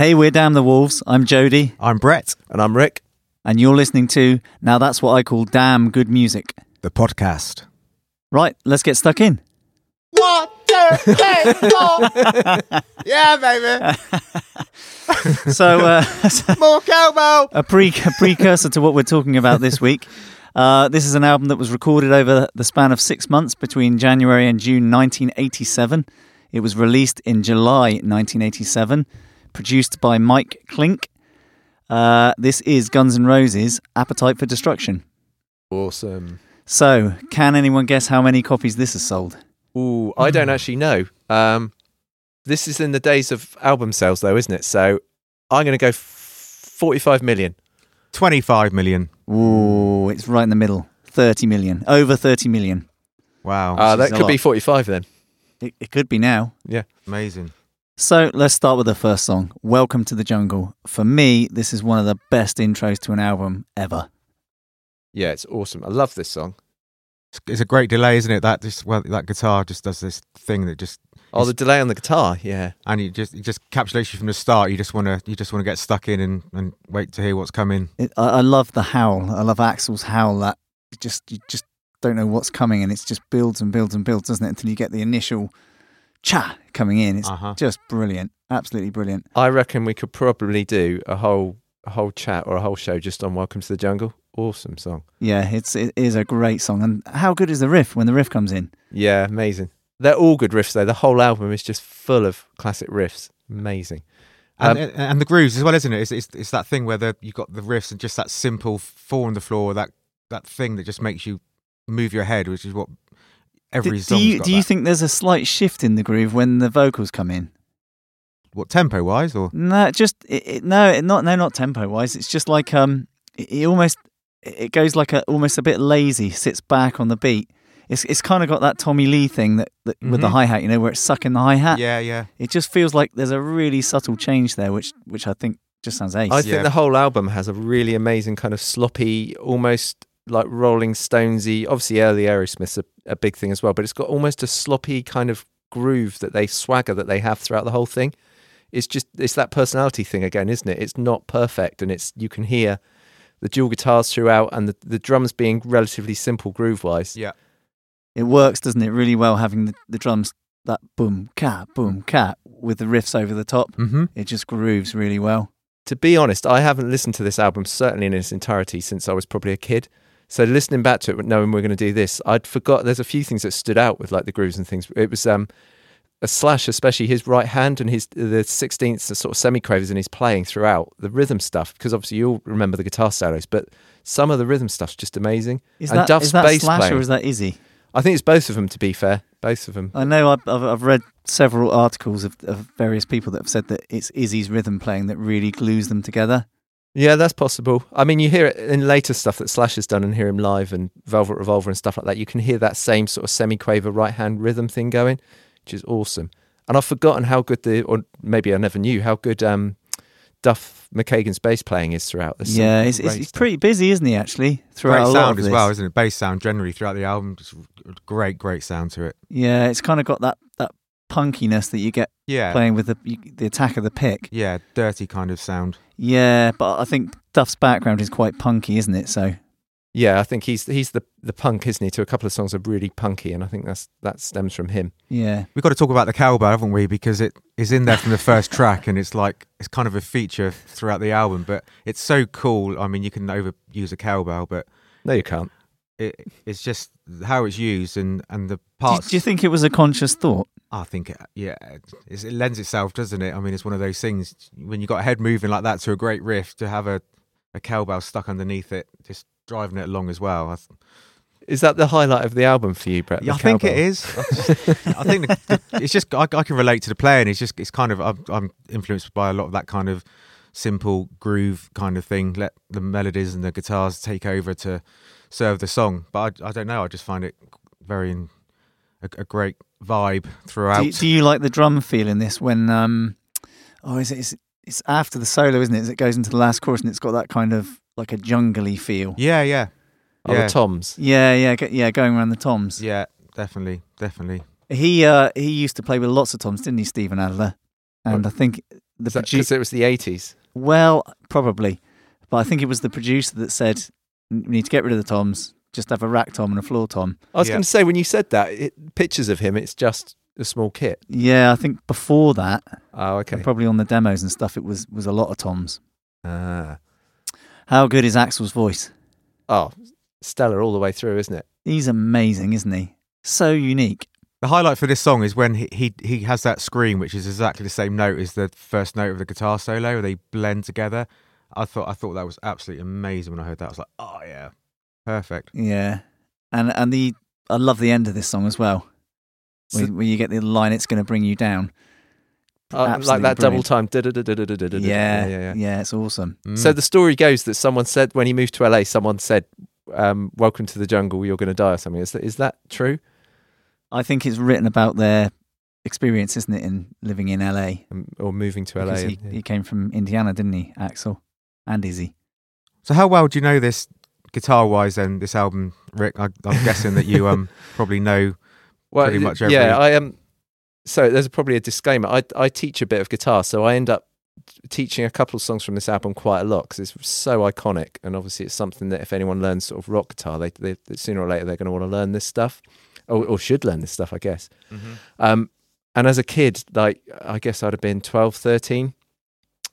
Hey, we're Damn the Wolves. I'm Jody, I'm Brett, And I'm Rick. and you're listening to Now That's What I Call Damn Good Music. the podcast. Right, let's get stuck in. One, two, three, four. yeah, baby. So, uh, More cowbell. a, pre- a precursor to what we're talking about this week. Uh, this is an album that was recorded over the span of six months between January and June 1987. It was released in July 1987, produced by Mike Clink. Uh, this is Guns N' Roses' Appetite for Destruction. Awesome. So, can anyone guess how many copies this has sold? Ooh, I Hmm. don't actually know. Um, this is in the days of album sales, though, isn't it? So I'm going to go f- 45 million. 25 million. Ooh, it's right in the middle. 30 million. Over 30 million. Wow. Uh, that a could be 45 then. It, it could be now. Yeah. Amazing. So let's start with the first song, Welcome to the Jungle. For me, this is one of the best intros to an album ever. Yeah, it's awesome. I love this song. It's, it's a great delay, isn't it? That just well, that guitar just does this thing that just Oh, the delay on the guitar. Yeah. and it just it just encapsulates you from the start. You just want to you just want to get stuck in and, and wait to hear what's coming. It, I, I love the howl. I love Axl's howl. That it just you just don't know what's coming, and it just builds and builds and builds, doesn't it? Until you get the initial cha coming in. It's Uh-huh. just brilliant, absolutely brilliant. I reckon we could probably do a whole a whole chat or a whole show just on Welcome to the Jungle. Awesome song. Yeah, it's it is a great song. And how good is the riff when the riff comes in? Yeah, amazing. They're all good riffs, though. The whole album is just full of classic riffs. Amazing. And, Um, and, and the grooves as well, isn't it? It's, it's, it's that thing where the, you got the riffs and just that simple four on the floor, that that thing that just makes you move your head, which is what every do, do you got do you that. think there's a slight shift in the groove when the vocals come in? what tempo wise or No, just it, it, no, it, not no, not tempo wise. It's just like um, it, it almost it goes like a almost a bit lazy, sits back on the beat. It's it's kind of got that Tommy Lee thing that, that with the Mhm. hi hat, you know, where it's sucking the hi hat. yeah, yeah. It just feels like there's a really subtle change there, which which I think just sounds ace. I Yeah. think the whole album has a really amazing kind of sloppy, almost like Rolling Stonesy. Obviously, early Aerosmith's a, a big thing as well, but it's got almost a sloppy kind of groove that they swagger that they have throughout the whole thing. It's just it's that personality thing again, isn't it? It's not perfect, and it's you can hear the dual guitars throughout, and the, the drums being relatively simple groove wise. Yeah. it works, doesn't it, really well having the, the drums that boom cat boom cat with the riffs over the top. Mm-hmm. It just grooves really well. to be honest, I haven't listened to this album certainly in its entirety since I was probably a kid. So listening back to it, knowing we're going to do this, I'd forgot. There's a few things that stood out with like the grooves and things. It was um, a slash, especially his right hand and his the sixteenths, the sort of semiquavers in his playing throughout the rhythm stuff. Because obviously you'll remember the guitar solos, but some of the rhythm stuff's just amazing. Is And that Duff's is that bass Slash playing. or is that Izzy? I think it's both of them. To be fair, both of them. I know I've, I've, I've read several articles of, of various people that have said that it's Izzy's rhythm playing that really glues them together. Yeah, that's possible. I mean, you hear it in later stuff that Slash has done and hear him live and Velvet Revolver and stuff like that. You can hear that same sort of semi-quaver right-hand rhythm thing going, which is awesome. And I've forgotten how good the, or maybe I never knew how good um, Duff McKagan's bass playing is throughout. There's some yeah, it's, it's, great he's pretty busy, isn't he? Actually, throughout Great a lot sound of as this. well, isn't it? Bass sound generally throughout the album, just great, great sound to it. Yeah, it's kind of got that that punkiness that you get Yeah, playing with the the attack of the pick. yeah, dirty kind of sound. Yeah, but I think Duff's background is quite punky, isn't it? So Yeah, I think he's he's the the punk, isn't he? To a couple of songs are really punky, and I think that's that stems from him. yeah, We've got to talk about the cowbell, haven't we? Because it is in there from the first track, and it's like it's kind of a feature throughout the album. But it's so cool. I mean, you can overuse a cowbell, but No, you can't. It, it's just how it's used and and the do, parts. do you think it was a conscious thought? I think, it, yeah, it's, it lends itself, doesn't it? I mean, it's one of those things when you got a head moving like that to a great riff to have a, a cowbell stuck underneath it, just driving it along as well. I, th- Is that the highlight of the album for you, Brett? yeah, I The think it is. I think the, the, it's just I, I can relate to the playing. It's just it's kind of I'm, I'm influenced by a lot of that kind of simple groove kind of thing. Let the melodies and the guitars take over to serve the song. But I, I don't know. I just find it very a, a great vibe throughout. Do, you- do you like the drum feel in this when um oh is it it's, it's after the solo isn't it as it goes into the last chorus and it's got that kind of like a jungly feel yeah, yeah, Oh, yeah. the toms. yeah yeah go- yeah going around the toms yeah. Definitely, definitely. he uh he used to play with lots of toms didn't he Steven Adler and I think the produ- it was the 80s. well, probably, but I think it was the producer that said we need to get rid of the toms, just have a rack tom and a floor tom. I was Yeah. going to say, when you said that, it, pictures of him, it's just a small kit. Yeah, I think before that, Oh, okay. and probably on the demos and stuff, it was was a lot of toms. Ah. How good is Axl's voice? Oh, stellar all the way through, isn't it? He's amazing, isn't he? So unique. The highlight for this song is when he, he he has that scream, which is exactly the same note as the first note of the guitar solo. They blend together. I thought I thought that was absolutely amazing when I heard that. I was like, oh yeah, perfect. Yeah, and and the I love the end of this song as well, So- where, where you get the line "It's going to bring you down." Uh, like Absolutely that double time. da-da-da-da-da-da-da-da. Yeah, yeah, yeah. yeah, it's awesome. Mm. So the story goes that someone said when he moved to LA, someone said, um, "Welcome to the jungle. You're going to die," or something. Is that, is that true? I think it's written about their experience, isn't it, in living in LA? Um, or moving to LA? He, and- he came from Indiana, didn't he, Axl and Izzy? so how well do you know this guitar wise? Then this album, Rick. I, I'm guessing that you um probably know. well, pretty much everything. yeah. I am. so there's probably a disclaimer. I I teach a bit of guitar, so I end up teaching a couple of songs from this album quite a lot because it's so iconic, and obviously it's something that if anyone learns sort of rock guitar, they, they sooner or later they're going to want to learn this stuff, or, or should learn this stuff, I guess. Um, and as a kid, like I guess I'd have been 12, 13,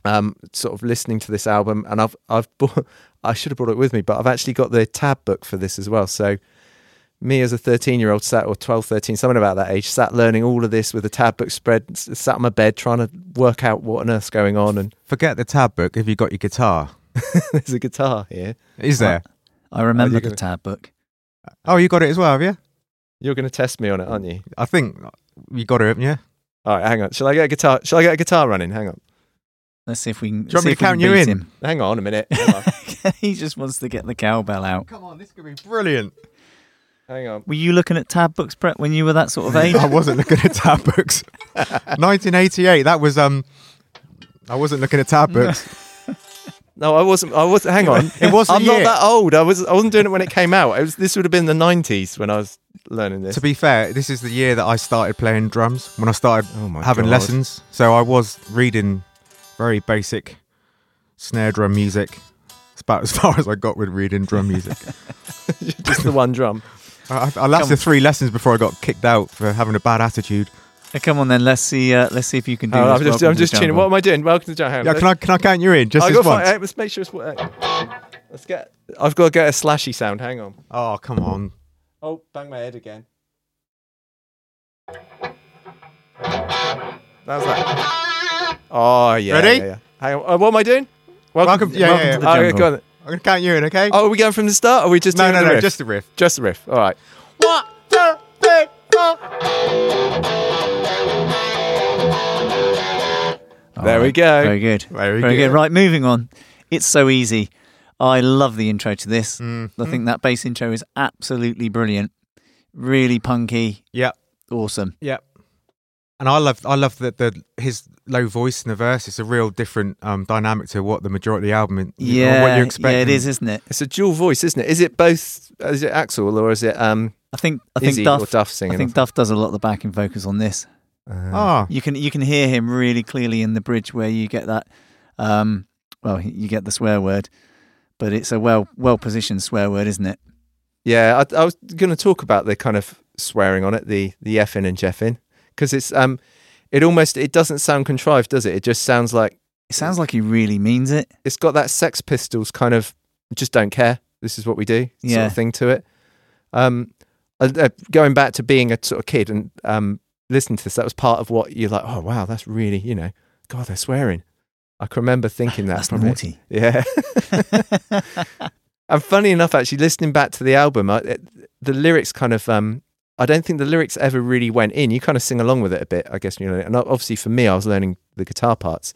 um, sort of listening to this album, and I've I've bought, I should have brought it with me, but I've actually got the tab book for this as well. So me as a 13 year old sat or 12, 13, something about that age, sat learning all of this with a tab book spread, sat on my bed trying to work out what on earth's going on, and Forget the tab book. If you got your guitar, there's a guitar here. is there? I remember you're the gonna- tab book. Oh, you got it as well, have you? You're going to test me on it, aren't you? I think you got it, haven't you? All right, hang on. Shall I get a guitar? Shall I get a guitar running? Hang on. Let's see if we can. Do you want me to count you in? him. Hang on a minute. On. he just wants to get the cowbell out. Come on, this could be brilliant. hang on. Were you looking at tab books, Brett, when you were that sort of age? I wasn't looking at tab books. 1988. That was um. I wasn't looking at tab books. No, I wasn't. I was. Hang on. It was. I'm year. not that old. I was. I wasn't doing it when it came out. It was. This would have been the '90s when I was learning this. To be fair, this is the year that I started playing drums. When I started oh having God. lessons, so I was reading very basic snare drum music. It's about as far as I got with reading drum music. Just the one drum. I, I lasted three lessons before I got kicked out for having a bad attitude. Come on then, let's see. Uh, let's see if you can do Oh, this. I'm just. I'm just tuning. What am I doing? Welcome to John. Hang on. Yeah, can I can I count you in just I this once? five, let's make sure it's. uh, Let's get. I've got to get a slashy sound. Hang on. Oh come on! Oh, bang my head again. How's that? Oh yeah. Ready? Yeah, yeah. Hang on. Uh, what am I doing? Welcome- yeah, welcome yeah, to the Oh, okay, go on. I'm gonna count you in, okay? Oh, are we going from the start? Or are we just no, doing no, the no, riff? just the riff. just the riff. All right. One, two, three, four. All There we go. Very good. Very, Very good. good. Right, moving on. It's so easy. I love the intro to this. Mm. I think that bass intro is absolutely brilliant. Really punky. Yeah. Awesome. Yeah. And I love I love that the his low voice in the verse. It's a real different um, dynamic to what the majority of the album. or Yeah. what you expect. Yeah, it is, isn't it? It's a dual voice, isn't it? Is it both? Is it Axl or is it um I think I think Izzy Duff or Duff singing? I think Duff does a lot of the backing vocals on this. Uh, Ah, You can you can hear him really clearly in the bridge where you get that um well you get the swear word, but it's a well well positioned swear word, isn't it? Yeah, I, I was going to talk about the kind of swearing on it, the the effing and jeffing, because it's um, it almost it doesn't sound contrived, does it? It just sounds like It sounds like he really means it. it's got that Sex Pistols kind of just don't care. This is what we do, sort Yeah. of thing to it. Um, uh, uh, going back to being a sort of kid and um, listening to this, that was part of what you're like. Oh wow, that's really you know, God, they're swearing. I can remember thinking that. That's probably. naughty. Yeah. And funny enough, actually, listening back to the album, I, it, the lyrics kind of, um, I don't think the lyrics ever really went in. You kind of sing along with it a bit, I guess. You know, and obviously for me, I was learning the guitar parts,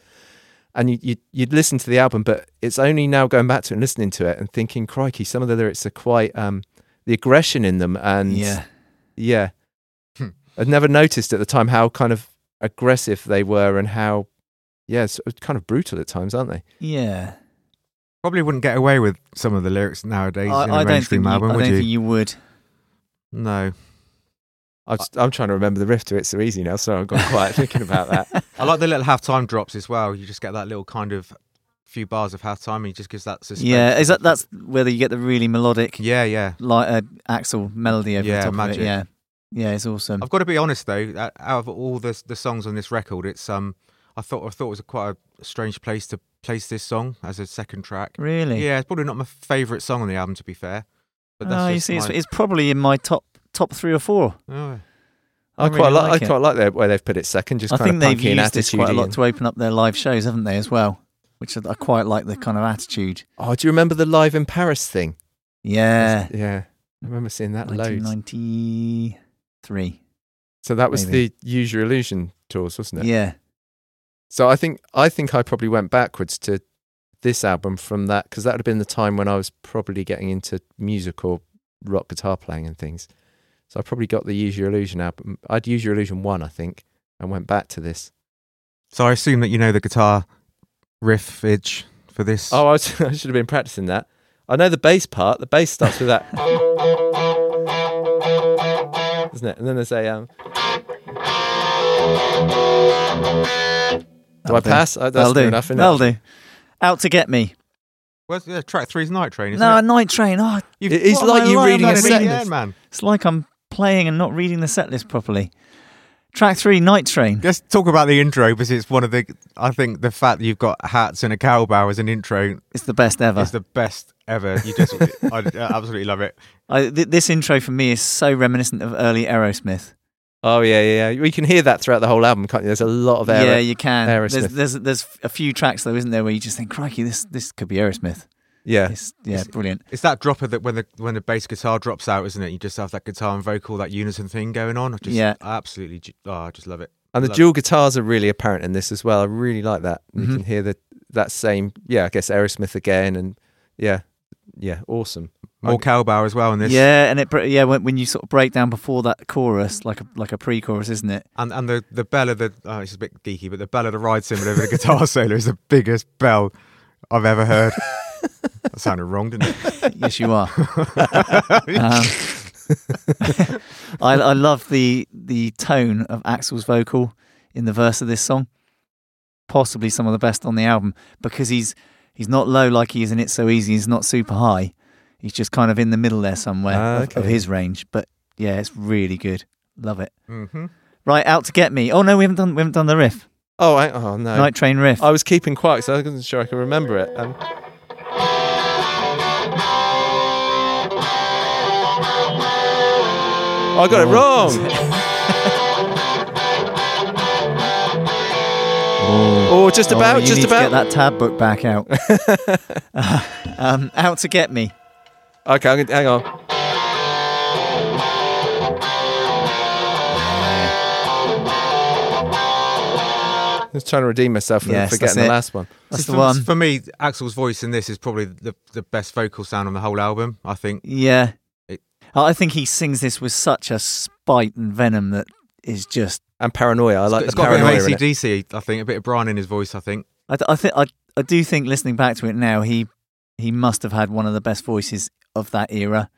and you, you you'd listen to the album, but it's only now going back to it and listening to it and thinking, crikey, some of the lyrics are quite um, the aggression in them, and yeah. yeah. Hmm. I'd never noticed at the time how kind of aggressive they were and how, yeah, it's kind of brutal at times, aren't they? Yeah. probably wouldn't get away with some of the lyrics nowadays I, in a I don't think mainstream you, I would don't you? think you would. No. I'm, I'm trying to remember the riff to it so easy now, so I've gone quiet thinking about that. I like the little halftime drops as well. You just get that little kind of few bars of halftime, and it just gives that suspense. Yeah, is that that's whether you get the really melodic Yeah, yeah. like uh, Axl melody over Yeah, the top magic. of it? Yeah, yeah, it's awesome. I've got to be honest though. uh, Out of all the the songs on this record, it's um, I thought I thought it was a quite a strange place to place this song as a second track. Really? Yeah, it's probably not my favourite song on the album, to be fair. But that's oh, you just see, it's, it's probably in my top top three or four. oh, I, really quite like, like I quite like the way they've put it second, just I kind think of they've punky and used this quite a lot to open up their live shows, haven't they, as well? Which I I quite like the kind of attitude. Oh, do you remember the live in Paris thing? Yeah, Yeah, I remember seeing that loads. 1993. So that was maybe. the Use Your Illusion tours, wasn't it? Yeah, So I think I think I probably went backwards to this album from that because that would have been the time when I was probably getting into music or rock guitar playing and things. So I probably got the Use Your Illusion album. I'd Use Your Illusion one, I think, and went back to this. So I assume that you know the guitar riffage for this. Oh, I, was, I should have been practicing that. I know the bass part. The bass starts with that, isn't it? And then there's a. Um, do I That'll do. pass? That'll that's do. good enough. That'll do. Out to get me. Where's yeah, track three's Night Train? Isn't No, it? Night Train. Oh, You've- It is like you right? reading I'm a not set reading man. it's like I'm playing and not reading the set list properly. Track three, Night Train. Let's talk about the intro because it's one of the. I think the fact that you've got hats and a cowbell as an intro It's the best ever. is the best ever. You just, I, I absolutely love it. I, th- this intro for me is so reminiscent of early Aerosmith. Oh yeah, yeah, yeah. We can hear that throughout the whole album, can't you? There's a lot of air. yeah, you can. There's, there's there's a few tracks though, isn't there, where you just think, "Crikey, this this could be Aerosmith." Yeah. It's, yeah, It's- brilliant. It's that dropper that when the when the bass guitar drops out, isn't it? You just have that guitar and vocal, that unison thing going on. Just, Yeah. I absolutely. Oh, I just love it. And the Love- dual guitars are really apparent in this as well. I really like that. You Mhm. can hear the that same, yeah, I guess Aerosmith again, and yeah, yeah, awesome. More cowbell as well in this. Yeah, and it yeah when, when you sort of break down before that chorus, like a like a pre-chorus, isn't it? And and the the bell of the oh, it's a bit geeky, but the bell of the ride cymbal over the guitar solo is the biggest bell I've ever heard. that sounded wrong, didn't it? yes, you are. um, I, I love the the tone of Axl's vocal in the verse of this song. Possibly some of the best on the album because he's he's not low like he is in It So Easy. He's not super high. He's just kind of in the middle there somewhere Ah, of, of his range. But yeah, it's really good. Love it. hmm Right, out to get me. Oh no, we haven't done we haven't done the riff. Oh, I, oh no, Night Train riff. I was keeping quiet, so I wasn't sure I could remember it. Um, I got it Oh. wrong. Oh, just Oh, about, you just need about. To get that tab book back out. um, out to get me. Okay, I'm gonna, hang on. I was trying to redeem myself from Yes, forgetting the it. last one. That's the for, one. For me, Axl's voice in this is probably the the best vocal sound on the whole album. I think. Yeah. I think he sings this with such a spite and venom that is just. And paranoia. I like it's the got a bit paranoia of. ACDC, I think, a bit of Brian in his voice. I think. I, th- I think I, I do think listening back to it now, he he must have had one of the best voices of that era.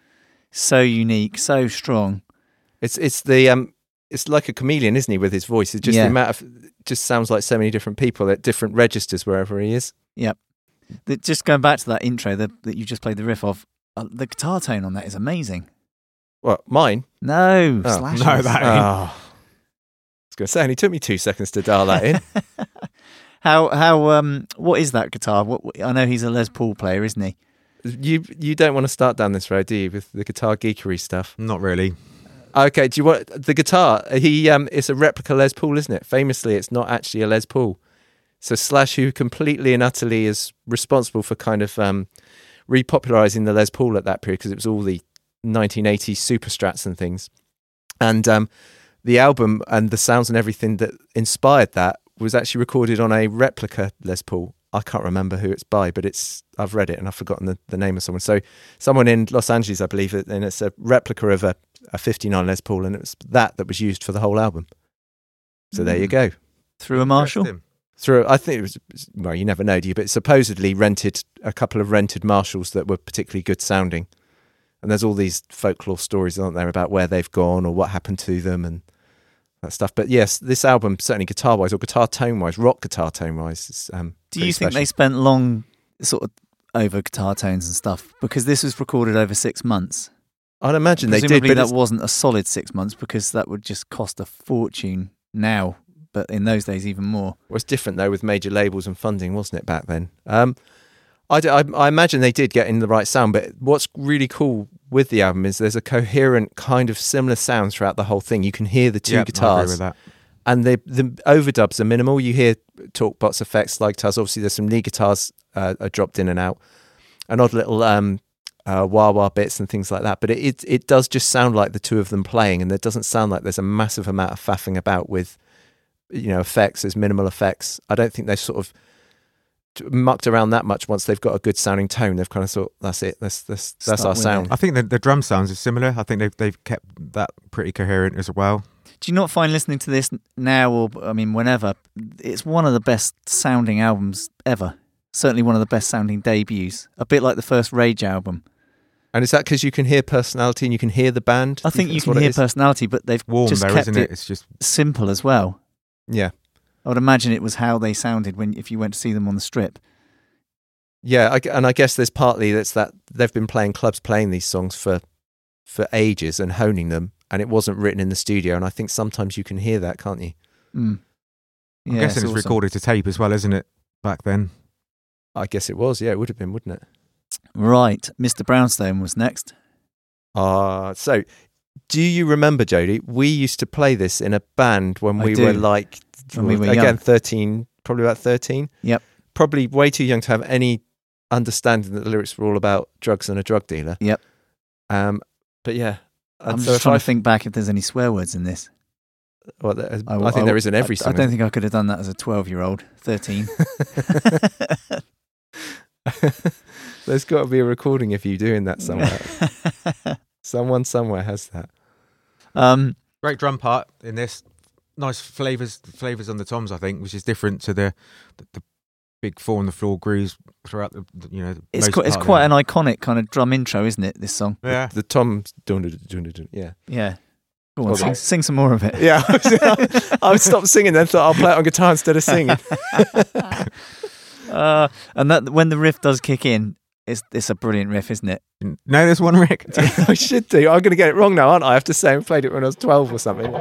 So unique, so strong. It's it's the um it's like a chameleon, isn't he, with his voice? It's just Yeah. the amount of just sounds like so many different people at different registers wherever he is. The, just going back to that intro that that you just played the riff of, uh, the guitar tone on that is amazing. What, mine? No, Oh, Slash's. no, that- Hey. Oh. I was gonna say, it only took me two seconds to dial that in. how how um what is that guitar? What what- I know he's a Les Paul player, isn't he? you you don't want to start down this road, do you, with the guitar geekery stuff? Not really. Okay, do you want the guitar? He um it's a replica Les Paul, isn't it? Famously, it's not actually a Les Paul. So Slash, who completely and utterly is responsible for kind of um repopularizing the Les Paul at that period because it was all the 1980s super strats and things. And um the album and the sounds and everything that inspired that was actually recorded on a replica Les Paul. I can't remember who it's by, but it's I've read it and I've forgotten the, the name of someone. So someone in Los Angeles, I believe, and it's a replica of a, a 59 Les Paul, and it was that that was used for the whole album. So there you Mm. go. Through a Marshall. Through, I think it was well, you never know, do you? But supposedly rented a couple of rented Marshalls that were particularly good sounding, and there's all these folklore stories, aren't there, about where they've gone or what happened to them and that stuff. But yes, this album certainly guitar wise or guitar tone wise, rock guitar tone wise, is um, Do you think special. they spent long sort of over guitar tones and stuff because this was recorded over six months? I'd imagine they did, but that it's- wasn't a solid six months because that would just cost a fortune now. But in those days, even more. Well, was different though with major labels and funding, wasn't it back then? Um, I, d- I- I imagine they did get in the right sound, but what's really cool with the album is there's a coherent kind of similar sound throughout the whole thing. You can hear the two Yep, guitars, with that. and the the overdubs are minimal. You hear talk box effects like guitars. Obviously, there's some lead guitars uh, are dropped in and out, and odd little um, uh, wah wah bits and things like that. But it, it it does just sound like the two of them playing, and it doesn't sound like there's a massive amount of faffing about with you know effects. There's minimal effects. I don't think they've sort of mucked around that much once they've got a good sounding tone. They've kind of thought that's it. That's that's that's Stuck our sound. it. I think the, the drum sounds are similar. I think they've they've kept that pretty coherent as well. Do you not find listening to this now, or I mean, whenever, it's one of the best sounding albums ever? Certainly one of the best sounding debuts. A bit like the first Rage album. And is that because you can hear personality and you can hear the band? I think you that's can hear personality, but they've Warm just though, kept isn't it, it? It's just simple as well. Yeah. I would imagine it was how they sounded when if you went to see them on the strip. Yeah, I, and I guess there's partly that's that they've been playing clubs playing these songs for for ages and honing them, and it wasn't written in the studio. And I think sometimes you can hear that, can't you? Mm. I'm Yeah, guessing it's awesome. recorded to tape as well, isn't it? Back then. I guess it was. Yeah, it would have been, wouldn't it? Right, Mr. Brownstone was next. Uh so do you remember, Jody? We used to play this in a band when I we do. were like When we were again young. thirteen, probably about thirteen. Yep. Probably way too young to have any understanding that the lyrics were all about drugs and a drug dealer. Yep. Um, but yeah, I'm so just trying I to think back if there's any swear words in this. Well, there- I, I- think I- there is in every I, song. I don't think I could have done that as a 12 year old, 13. There's got to be a recording of you doing that somewhere. Someone somewhere has that. um, Great drum part in this. Nice flavors flavors on the toms, I think, which is different to the the, the big four on the floor grooves throughout the, the you know. it's most quite, it's part of quite an iconic kind of drum intro, isn't it? This song. yeah. The Tom dun, dun, dun, dun, dun, yeah. Yeah. Go on, Hold sing, on. sing some more of it. Yeah. I would stop singing then thought I'll play it on guitar instead of singing. Uh, and that when the riff does kick in, it's it's a brilliant riff, isn't it? No, there's one Rick. I should do. I'm going to get it wrong now, aren't I? I have to say I played it when I was 12 or something.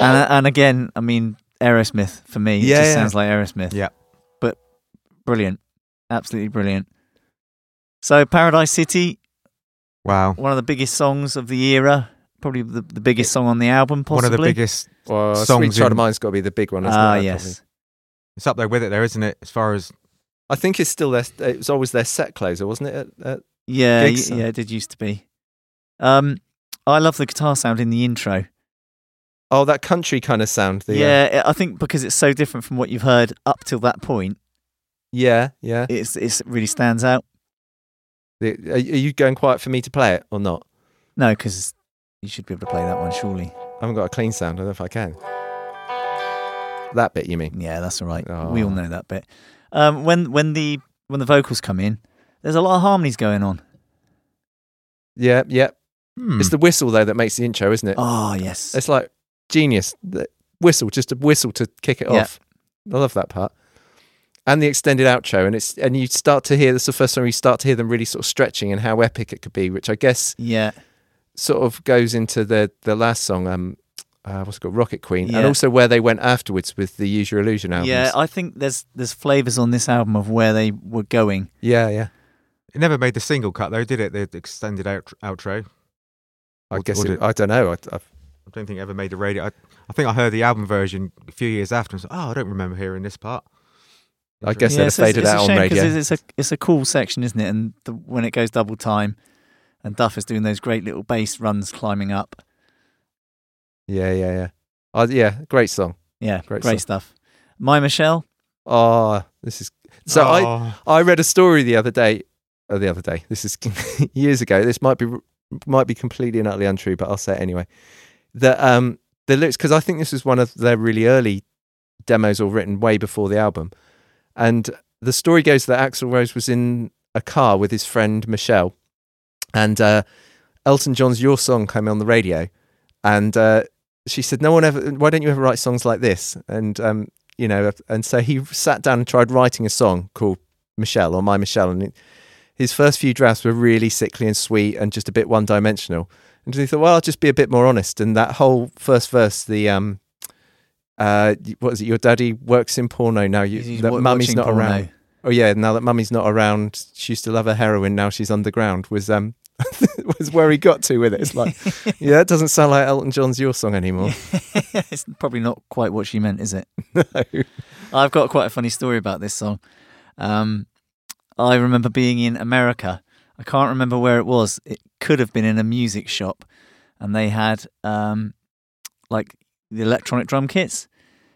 And and again, I mean Aerosmith for me. It Yeah, just yeah. sounds like Aerosmith. Yeah. But brilliant. Absolutely brilliant. So Paradise City, Wow. one of the biggest songs of the era, probably the, the biggest song on the album, possibly. One of the biggest. Well, Sweet Songs Child of Mine's got to be the big one, isn't Ah, it? yes. Probably. It's up there with it, there, isn't it? As far as I think it's still their. It was always their set closer, wasn't it? At, at, Yeah, gigs, y- so. yeah, it did used to be. Um, I love the guitar sound in the intro. Oh, that country kind of sound. The, uh, yeah, I think because it's so different from what you've heard up till that point, yeah, yeah. it's it's it really stands out. Are, are you going quiet for me to play it or not? No, because you should be able to play that one, surely. I haven't got a clean sound. I don't know if I can. That bit, you mean? Yeah, that's all right. We all Oh. know that bit. Um, when when the when the vocals come in, there's a lot of harmonies going on. Yeah, yeah. hmm, It's the whistle though that makes the intro, isn't it? Oh yes, It's like genius. The whistle, just a whistle to kick it Yeah. off. I love that part. And the extended outro, and it's and you start to hear this is the first time you start to hear them really sort of stretching and how epic it could be, which I guess yeah, sort of goes into the the last song, um, uh, what's it called, Rocket Queen, Yeah. and also where they went afterwards with the Use Your Illusion albums. yeah. I think there's there's flavors on this album of where they were going. yeah, yeah. it never made the single cut though, did it? The extended out, outro. I Or- guess or it, did- I don't know. I, I've, I don't think it ever made the radio. I, I think I heard the album version a few years after and said, "Oh, I don't remember hearing this part." I guess yeah, they'd have it's, it's- faded it's out a on radio. It's a it's a cool section, isn't it? And the, when it goes double time, and Duff is doing those great little bass runs climbing up. Yeah, yeah, yeah. Uh, yeah, great song. Yeah, Great great, stuff. stuff. My Michelle. Oh, this is so. I Oh, I read a story the other day. Oh, the other day. This is years ago. This might be might be completely and utterly untrue, but I'll say it anyway. That um the lyrics because I think this was one of their really early demos all written way before the album. And the story goes that Axl Rose was in a car with his friend Michelle, and uh, Elton John's "Your Song" came on the radio, and uh, she said, "No one ever. Why don't you ever write songs like this?" And um, you know, and so he sat down and tried writing a song called Michelle or My Michelle, and his first few drafts were really sickly and sweet and just a bit one dimensional. And he thought, well, I'll just be a bit more honest. And that whole first verse, the um, uh, what is it? Your daddy works in porno now. You, He's that wa- mummy's not porno. around. Oh yeah, now that mummy's not around, she used to love her heroin. Now she's underground. Was um was where he got to with it. It's like, yeah, it doesn't sound like Elton John's "Your Song" anymore. it's probably not quite what she meant, is it? No. I've got quite a funny story about this song. Um, I remember being in America. I can't remember where it was. It could have been in a music shop, and they had um, like the electronic drum kits,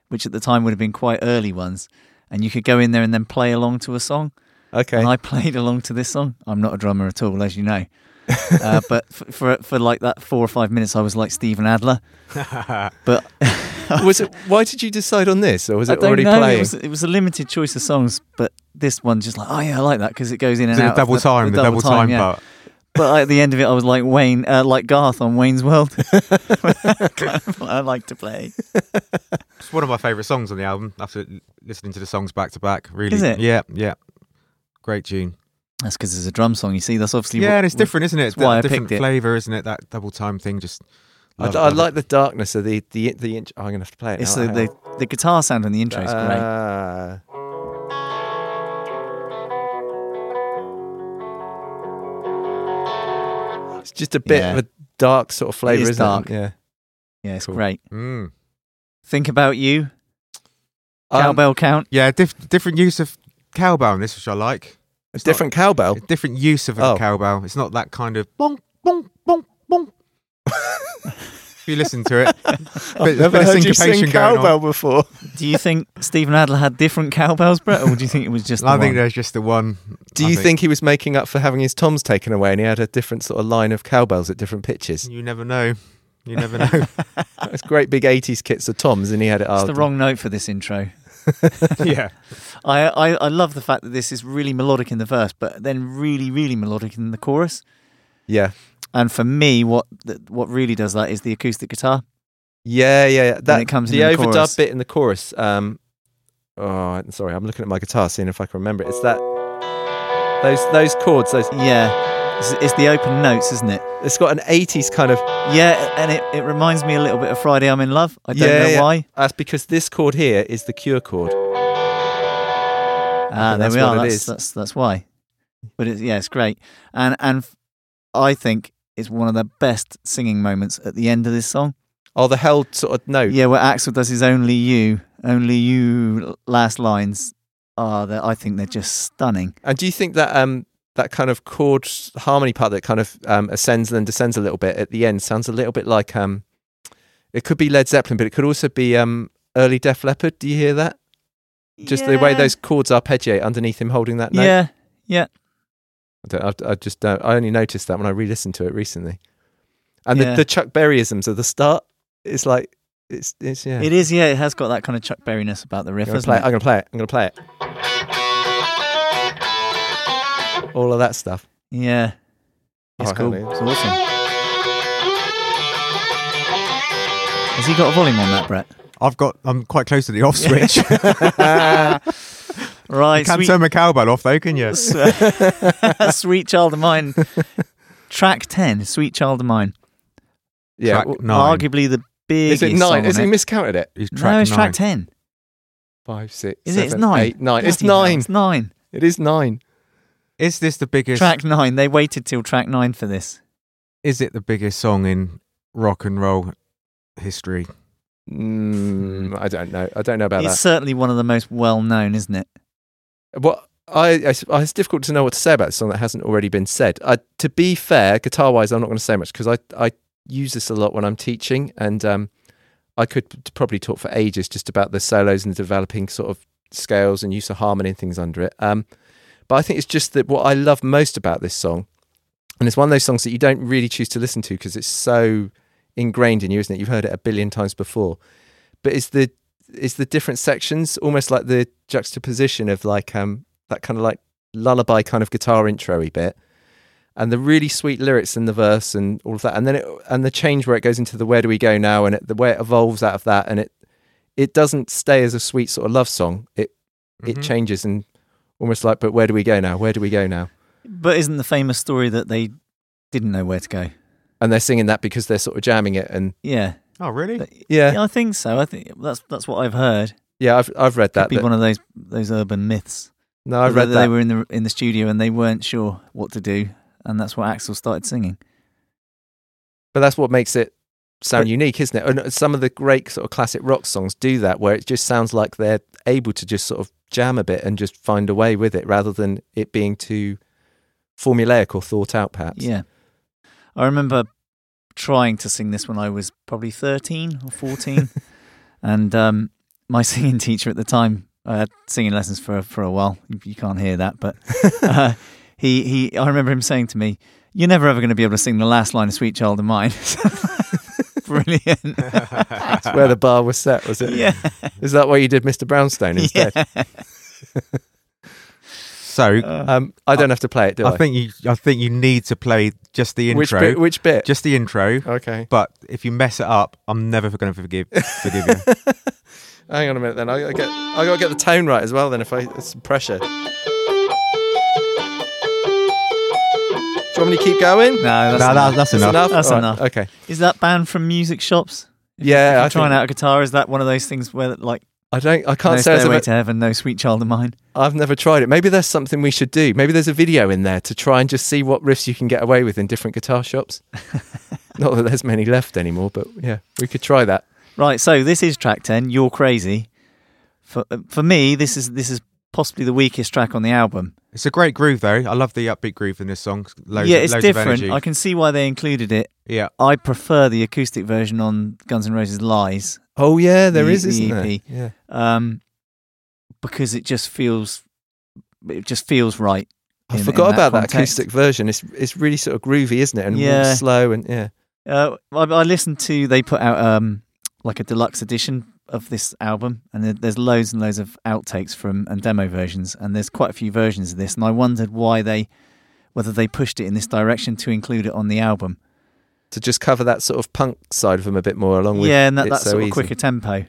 which at the time would have been quite early ones. And you could go in there and then play along to a song. Okay, And I played along to this song. I'm not a drummer at all, as you know. uh, but for, for for like that four or five minutes, I was like Steven Adler. But was it? Why did you decide on this, or was it already know. It was, it was a limited choice of songs, but this one just like, oh yeah, I like that because it goes in and Is out. the double of time, the, double time, yeah. part. But at the end of it, I was like Wayne, uh, like Garth on Wayne's World. kind of I like to play. It's one of my favourite songs on the album. After listening to the songs back to back, really, Is it? Yeah, yeah, great tune. That's because it's a drum song. You see, that's obviously yeah, what- and it's different, isn't it? It's that's why got I a different picked flavour, isn't it? That double time thing, just. I, love- I love it. like the darkness of the the the. Inch, oh, I'm gonna have to play it. It's now. the, the the guitar sound on the intro is great. Just a bit Yeah. of a dark sort of flavour, is isn't dark. it? Yeah. Yeah, it's Cool. great. Mm. Think about you, Um, cowbell count. Yeah, diff- different use of cowbell in this, which I like. a It's not- different cowbell. a different use of a Oh. cowbell. It's not that kind of bonk, bonk, bonk, bonk. if you listen to it, bit, Never bit of heard you sing going on. cowbell before. Do you think Steven Adler had different cowbells, Brett, or do you think it was just? The I think one? there's just the one. Do I you think he was making up for having his toms taken away and he had a different sort of line of cowbells at different pitches? You never know. You never know. It's great big 80s kits of toms and he had it It's the wrong note for this intro. yeah. I, I I love the fact that this is really melodic in the verse, but then really really melodic in the chorus. Yeah. And for me, what what really does that is the acoustic guitar. Yeah, yeah, yeah. That, it comes the in the overdub chorus. bit in the chorus. Um, oh, I'm sorry, I'm looking at my guitar, seeing if I can remember it. It's that those those chords. Those Yeah, it's, it's the open notes, isn't it? it's got an 80s kind of. Yeah, and it, it reminds me a little bit of Friday I'm in Love. I don't Yeah, know yeah. why. That's because this chord here is the Cure chord. Ah, there we are. That's, that's that's why. But it, yeah, it's great, and and I think it's one of the best singing moments at the end of this song. Oh, the held sort of note. Yeah, where Axl does his "Only You, Only You" last lines. Ah, they're I think they're just stunning. And do you think that um that kind of chord harmony part that kind of um, ascends and then descends a little bit at the end sounds a little bit like um it could be Led Zeppelin, but it could also be um early Def Leppard. Do you hear that? Just the way those chords arpeggiate underneath him holding that note. Yeah, yeah. I, don't, I, I just don't. I only noticed that when I re-listened to it recently. And Yeah. the, the Chuck Berryisms at the start, it's like it's it's yeah. It is. Yeah, it has got that kind of Chuck Berryness about the riff, I'm gonna, play it. it? I'm gonna play it. I'm gonna play it. All of that stuff. Yeah, oh, it's Oh, cool. It's awesome. Has he got a volume on that, Brett? I've got. I'm quite close to the off switch. Right, Can't sweet, turn my cowbell off though, can you? sweet child of mine. Track ten, "Sweet Child of Mine." Yeah. Track nine. Arguably the biggest. Is it song nine? Has he miscounted it? He's No, it's nine. track ten. Five, six, Is it? It's nine. eight, nine. It's nine. It's nine. It is nine. Is this the biggest? Track nine. They waited till track nine for this. Is it the biggest song in rock and roll history? Mm, I don't know. I don't know about that. it's certainly one of the most well known, isn't it? What I, I, it's difficult to know what to say about this song that hasn't already been said. To be fair, guitar wise, I'm not going to say much because I, I use this a lot when I'm teaching, and um, I could probably talk for ages just about the solos and the developing sort of scales and use of harmony and things under it. Um, but I think it's just that what I love most about this song, and it's one of those songs that you don't really choose to listen to because it's so ingrained in you, isn't it? You've heard it a billion times before, but it's the is the different sections, almost like the juxtaposition of like um that kind of like lullaby kind of guitar introy bit, and the really sweet lyrics in the verse and all of that, and then it and the change where it goes into the where do we go now, and it, the way it evolves out of that, and it it doesn't stay as a sweet sort of love song. It it Mhm. changes and almost like, but where do we go now? Where do we go now? But isn't the famous story that they didn't know where to go? And they're singing that because they're sort of jamming it, and Yeah, Oh, really? yeah, yeah, I think so. I think that's that's what I've heard. yeah, I've I've read that. Could that. be that- one of those those urban myths. no, I've read that they were in the in the studio and they weren't sure what to do, and that's what Axl started singing. But that's what makes it sound But- unique, isn't it? And some of the great sort of classic rock songs do that, where it just sounds like they're able to just sort of jam a bit and just find a way with it, rather than it being too formulaic or thought out, perhaps. Yeah, I remember trying to sing this when I was probably thirteen or fourteen, and um, my singing teacher at the time. I had singing lessons for for a while. You, you can't hear that, but uh, he he. I remember him saying to me, "You're never ever going to be able to sing the last line of "Sweet Child of Mine." Brilliant. That's where the bar was set, was it? yeah. Is that why you did Mr. Brownstone instead? Yeah. So Uh, Um, I don't have to play it, do I? I think you, I think you need to play just the which intro, bit? Which bit? just the intro. okay. But if you mess it up, I'm never going to forgive forgive you. Hang on a minute, then. I gotta get I gotta get the tone right as well. Then, if I it's some pressure. Do you want me to keep going? No, that's, No, that- enough. that's That's enough. That's All right, enough. Okay. Is that banned from music shops? If Yeah, if you're I trying think- out a guitar. Is that one of those things where, like, I don't. I can't say. as stairway I've- to heaven, no sweet child of mine? I've never tried it. Maybe there's something we should do. Maybe there's a video in there to try and just see what riffs you can get away with in different guitar shops. Not that there's many left anymore, but yeah, we could try that. Right. So this is track ten. You're crazy. For uh, for me, this is this is possibly the weakest track on the album. It's a great groove, though. I love the upbeat groove in this song. Loads, yeah, it's loads different. energy. I can see why they included it. yeah, I prefer the acoustic version on Guns N' Roses Lies Oh yeah, there The- is, the isn't there? EP. Yeah. um, because it just feels it just feels right. I in- in forgot about that acoustic version. It's it's really sort of groovy, isn't it? And Yeah. slow and yeah. Uh, I, I listened to they put out um like a deluxe edition of this album, and there's loads and loads of outtakes from and demo versions, and there's quite a few versions of this, and I wondered why they whether they pushed it in this direction to include it on the album. To just cover that sort of punk side of them a bit more, along with yeah, and that, It's that So sort of Easy. quicker tempo.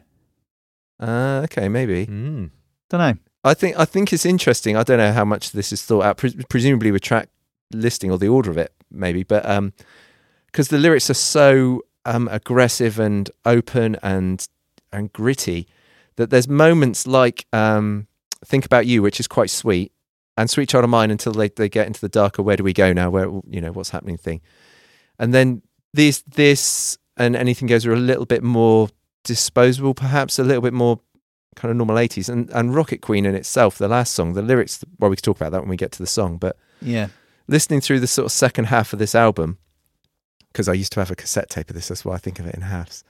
Ah, okay, maybe. Mm. Don't know. I think I think it's interesting. I don't know how much this is thought out. Pre- presumably with track listing or the order of it, maybe. But um, because the lyrics are so um aggressive and open and and gritty, that there's moments like um, "Think About You," which is quite sweet, and "Sweet Child of Mine" until they they get into the darker "Where do we go now?" Where you know what's happening thing, and then this this and anything goes are a little bit more disposable, perhaps a little bit more kind of normal 80s and and rocket queen in itself the last song the lyrics well we can talk about that when we get to the song but Yeah, listening through the sort of second half of this album because i used to have a cassette tape of this that's why i think of it in halves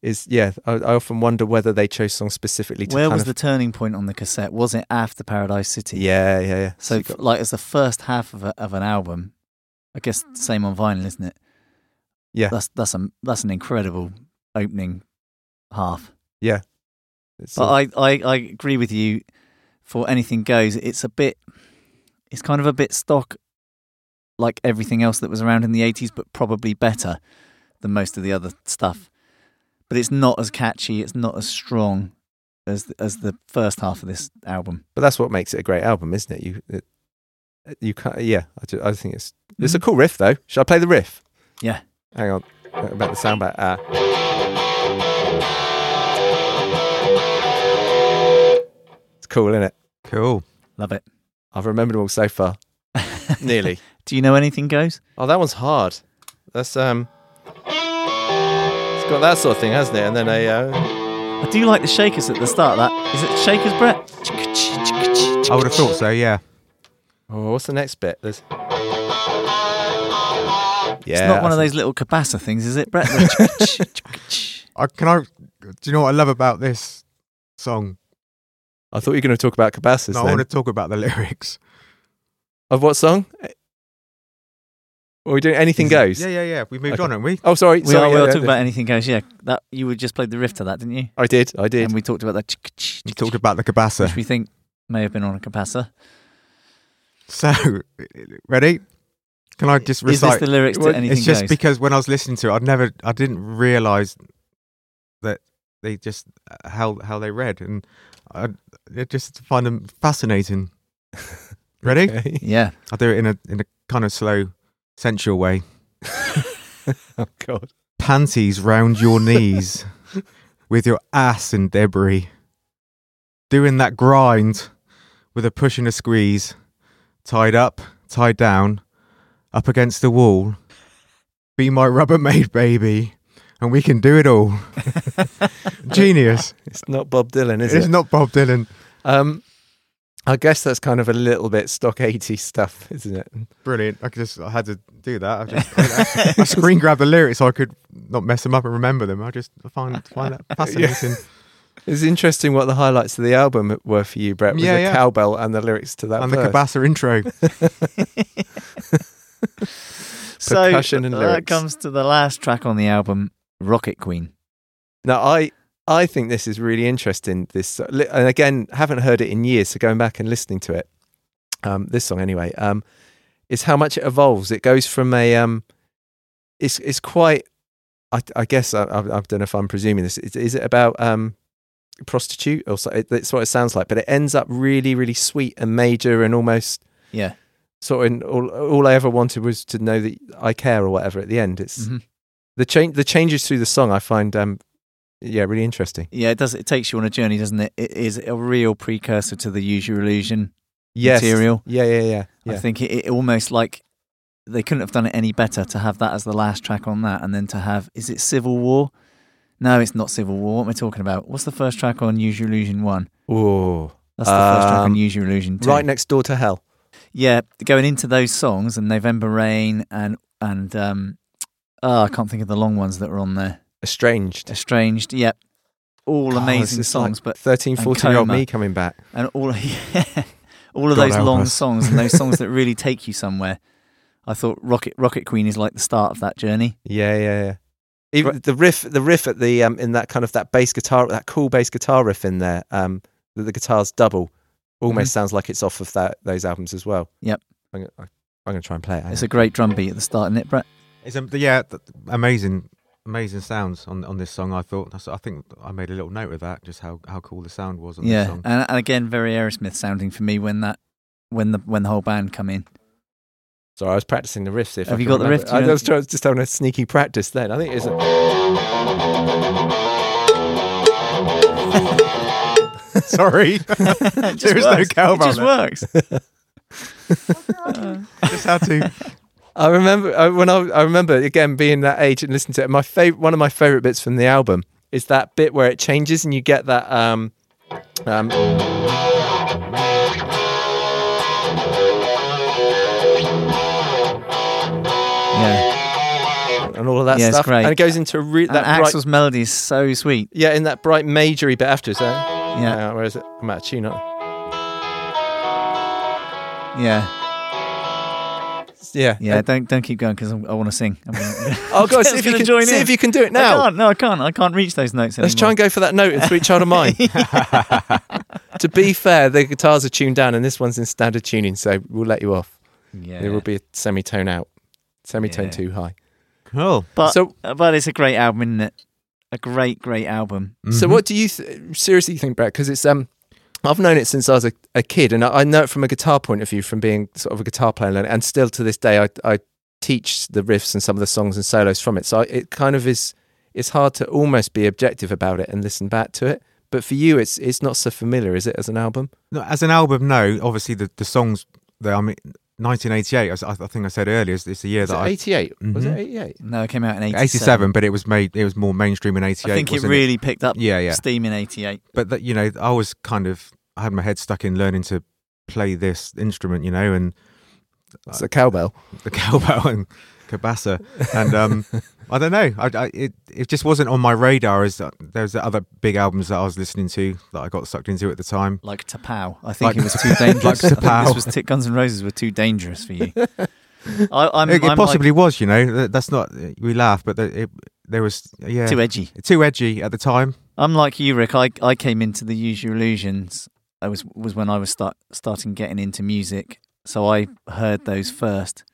is yeah i, I often wonder whether they chose songs specifically to where was of, the turning point on the cassette? Was it after Paradise City? yeah yeah yeah So, f- got- like, as the first half of a, of an album, I guess same on vinyl, isn't it? Yeah. that's that's a that's an incredible opening half. But sort I, I, I agree with you. For anything goes, it's a bit, it's kind of a bit stock, like everything else that was around in the eighties, but probably better than most of the other stuff. But it's not as catchy. It's not as strong as as the first half of this album. but that's what makes it a great album isn't it you it, you can't yeah I, I think it's it's a Mhm. cool riff though should i play the riff Yeah. Hang on about the sound back ah it's cool isn't it cool. Love it. I've remembered them all so far. Nearly. Do you know anything goes? Oh, that one's hard. That's um. It's got that sort of thing, hasn't it? And then a. Uh, I do like the shakers at the start. That is it. Shakers, Brett. I would have thought so. Yeah. oh, what's the next bit? There's. Yeah. It's not one I of those little cabasa things, is it, Brett? I can I. Do you know what I love about this song? I thought you were going to talk about Cabasas. No, I want to talk about the lyrics. Of what song? Are we doing anything Is- goes? Yeah, yeah, yeah. We moved Okay. on, haven't we? Oh, sorry. We sorry. are, yeah, we'll yeah, talk yeah. about anything goes. Yeah, that you would just played the riff to that, didn't you? I did. I did. And we talked about that, ch- ch- We ch- talked about the cabasa. which we think may have been on a capacitor. So, ready? Can I just Is this recite? the lyrics Well, to anything it's just goes? because when I was listening to it, I'd never, I didn't realize that they just uh, how how they read, and I, I just find them fascinating. Ready? Okay. yeah, I'll do it in a in a kind of slow, sensual way. oh God. Panties round your knees, with your ass in debris, doing that grind with a push and a squeeze, tied up, tied down, up against the wall. Be my Rubbermaid baby, and we can do it all. Genius. It's not Bob Dylan, is it's it? It's not Bob Dylan. Um, I guess that's kind of a little bit stock 80 stuff, isn't it? Brilliant. I just I had to do that. I just I, I screen grabbed the lyrics so I could not mess them up and remember them. I just find find that fascinating. It's interesting what the highlights of the album were for you, Brett. Yeah, the yeah. cowbell and the lyrics to that and the verse. Cabasa intro. so Percussion and that comes to the last track on the album, Rocket Queen. Now, I I think this is really interesting. This and again, haven't heard it in years, so going back and listening to it, um, this song anyway, um, is how much it evolves. It goes from a um, it's it's quite. I, I guess I, I, I don't know if I'm presuming this. Is, is it about um, prostitute or so? It, that's what it sounds like. But it ends up really, really sweet and major and almost Yeah, sort of. in- All, all I ever wanted was to know that I care or whatever. At the end, it's Mhm. the change. The changes through the song I find um, yeah, really interesting. yeah. It does. It takes you on a journey, doesn't it? It is a real precursor to the Use Your Illusion Yes. material. Yeah, yeah, yeah. I think it, it almost like they couldn't have done it any better to have that as the last track on that, and then to have is it Civil War? No, it's not Civil War. What am I talking about? What's the first track on Use Your Illusion one? Oh, That's the first track on Um, Use Your Illusion two. Right next door to hell. Yeah, going into those songs and November Rain and and um, oh, I can't think of the long ones that were on there. Estranged. Estranged, yep, all God, amazing songs, like but 13, 14 year old me coming back. and all yeah, all of God those long us. songs and those songs that really take you somewhere. I thought Rocket Rocket Queen is like the start of that journey. Yeah, yeah, yeah. Even the riff, the riff at the um in that kind of that bass guitar, that cool bass guitar riff in there, um, that the guitar's double, almost sounds like it's off of that those albums as well. Mm-hmm. Yep. I'm gonna, I'm gonna try and play it. It's a great drum beat at the start, isn't it, Brett? It's um, yeah, th- amazing, amazing sounds on on this song. I thought I think I made a little note of that, just how how cool the sound was on this Yeah, song. and, and again, very Aerosmith sounding for me when that when the when the whole band come in. Sorry, I was practicing the riffs. If I Have you can got the remember. riff? Do you I was trying, just having a sneaky practice then. I think it's. A, Sorry, It there is no works. cowbell. It just there. works. Just had to. I remember I, when I, I remember again being that age and listening to it. My favorite, one of my favorite bits from the album is that bit where it changes and you get that. Um, um, yeah, and all of that Yeah, it's stuff, great. and it goes into a re- and that bright, Axl's melody is so sweet. yeah, in that bright majory bit after. So, Yeah, uh, where is it? I'm out of tune. aren't yeah, I? Yeah, yeah. Don't don't keep going because I want to sing. I'm gonna, Oh god, see if you can join in. see in. if you can do it I now. can't. No, I can't. I can't reach those notes Let's try and go for that note in Sweet Child of Mine. to be fair, the guitars are tuned down and this one's in standard tuning, so we'll let you off. Yeah, It will be a semitone out, semitone Yeah. too high. Cool. but so- but it's a great album, isn't it? A great, great album. So Mhm. what do you th- seriously think, Brett? Because it's um, I've known it since I was a, a kid, and I, I know it from a guitar point of view, from being sort of a guitar player, and, and still to this day, I, I teach the riffs and some of the songs and solos from it. So I, it kind of is. It's hard to almost be objective about it and listen back to it. But for you, it's it's not so familiar, is it, as an album? No, as an album, no. Obviously, the the songs. That, I mean, 1988. as I, I think I said earlier. it's, is the year Was that it I 88? Was it Mhm. 88? No, it came out in 87. 87, but it was made. It was more mainstream in 88. I think it wasn't really picked up Yeah, yeah. steam in 88. But that you know, I was kind of. I had my head stuck in learning to play this instrument, you know, and It's a cowbell. the cowbell and cabasa, and um, I don't know. I, I it it just wasn't on my radar. As uh, there's other big albums that I was listening to that I got sucked into at the time. Like Tapau. I think Like- it was too dangerous. like I Tapau. this was t- Guns N' Roses were too dangerous for you. I, I'm, it, it I'm possibly was, you know. That's not. We laugh, but the- it, there was yeah too edgy. too edgy at the time. I'm like you, Rick. I I came into the Use Your Illusions. I was was when I was start starting getting into music. So I heard those first,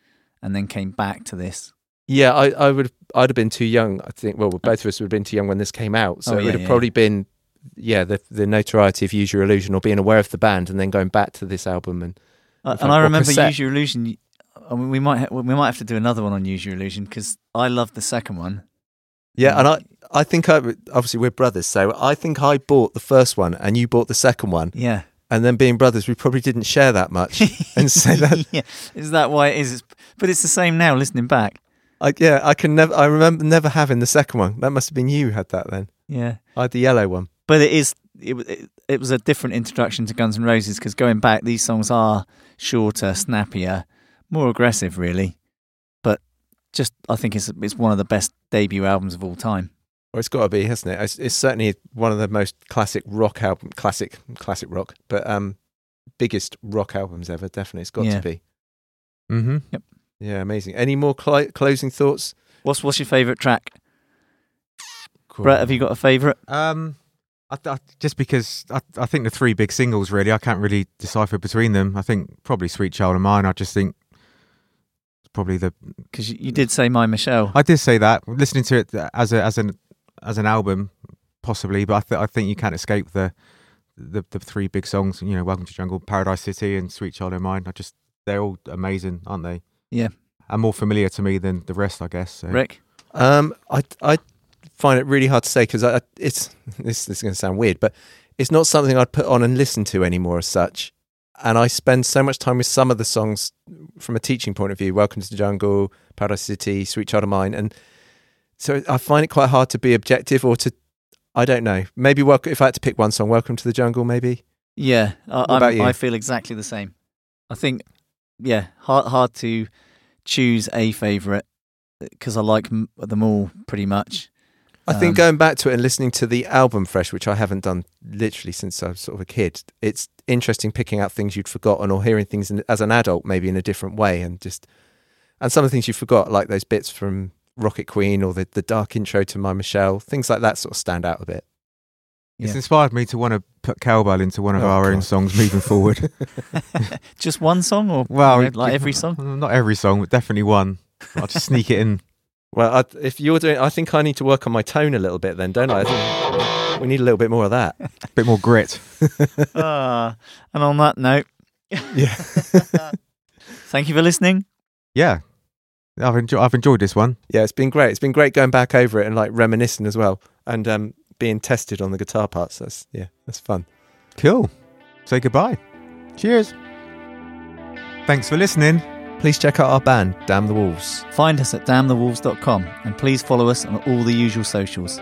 and then came back to this. Yeah, I, I would I'd have been too young. I think. Well, both of us would have been too young when this came out, so Oh, it would have yeah. probably been, yeah, the the notoriety of Use Your Illusion or being aware of the band and then going back to this album and Uh, fact, and I remember cassette. Use Your Illusion. I mean, we might ha- we might have to do another one on Use Your Illusion because I loved the second one. yeah, and I I think I obviously we're brothers, so I think I bought the first one and you bought the second one, Yeah, and then being brothers, we probably didn't share that much. And so that- yeah, is that why? It's, but it's the same now. Listening back, I, yeah, I can never. I remember never having the second one. That must have been you who had that then. yeah. I had the yellow one. But it is it, it, it was a different introduction to Guns N' Roses because going back, these songs are shorter, snappier, more aggressive, really. But just I think it's it's one of the best debut albums of all time. Or it's got to be, hasn't it? It's, it's certainly one of the most classic rock album, classic, classic rock, but um, biggest rock albums ever. Definitely, it's got Yeah. to be. hmm Yeah, amazing. Any more cli closing thoughts? What's what's your favourite track, Brett? Have you got a favourite? Um, I, I, just because I, I think the three big singles really, I can't really decipher between them. I think probably "Sweet Child of Mine." I just think it's probably the. Because you, you did say "My Michelle." I did say that listening to it as a as an as an album, possibly, but I, th- I think you can't escape the, the the three big songs. You know, "Welcome to Jungle," "Paradise City," and "Sweet Child of Mine." I just they're all amazing, aren't they? Yeah. and more familiar to me than the rest, I guess. So. Rick. Um, I I find it really hard to say because I it's this, this is going to sound weird, but it's not something I'd put on and listen to anymore as such. And I spend so much time with some of the songs from a teaching point of view. Welcome to the Jungle, Paradise City, Sweet Child of Mine, and so I find it quite hard to be objective or to. I don't know. Maybe welcome, if I had to pick one song, Welcome to the Jungle, maybe. Yeah, I, about you? I feel exactly the same. I think, yeah, hard hard to choose a favourite because I like m- them all pretty much. I think Um, going back to it and listening to the album fresh, which I haven't done literally since I was sort of a kid, it's interesting picking out things you'd forgotten or hearing things in, as an adult maybe in a different way and just and some of the things you forgot like those bits from Rocket Queen or the the dark intro to My Michelle, things like that sort of stand out a bit. It's Yeah. inspired me to want to put cowbell into one of Oh, our own songs moving forward. Just one song, or well, you know, like every song. Not every song, but definitely one. I'll just sneak it in. Well, I, if you're doing, I think I need to work on my tone a little bit then, don't I? I we need a little bit more of that. A bit more grit. Ah, and on that note, Yeah. thank you for listening. Yeah, I've enjoyed. I've enjoyed this one. Yeah, it's been great. It's been great going back over it and like reminiscing as well, and um, being tested on the guitar parts. That's yeah, that's fun. Cool. Say goodbye. Cheers. Thanks for listening. Please check out our band, Damn the Wolves. Find us at damnthewolves.com and please follow us on all the usual socials.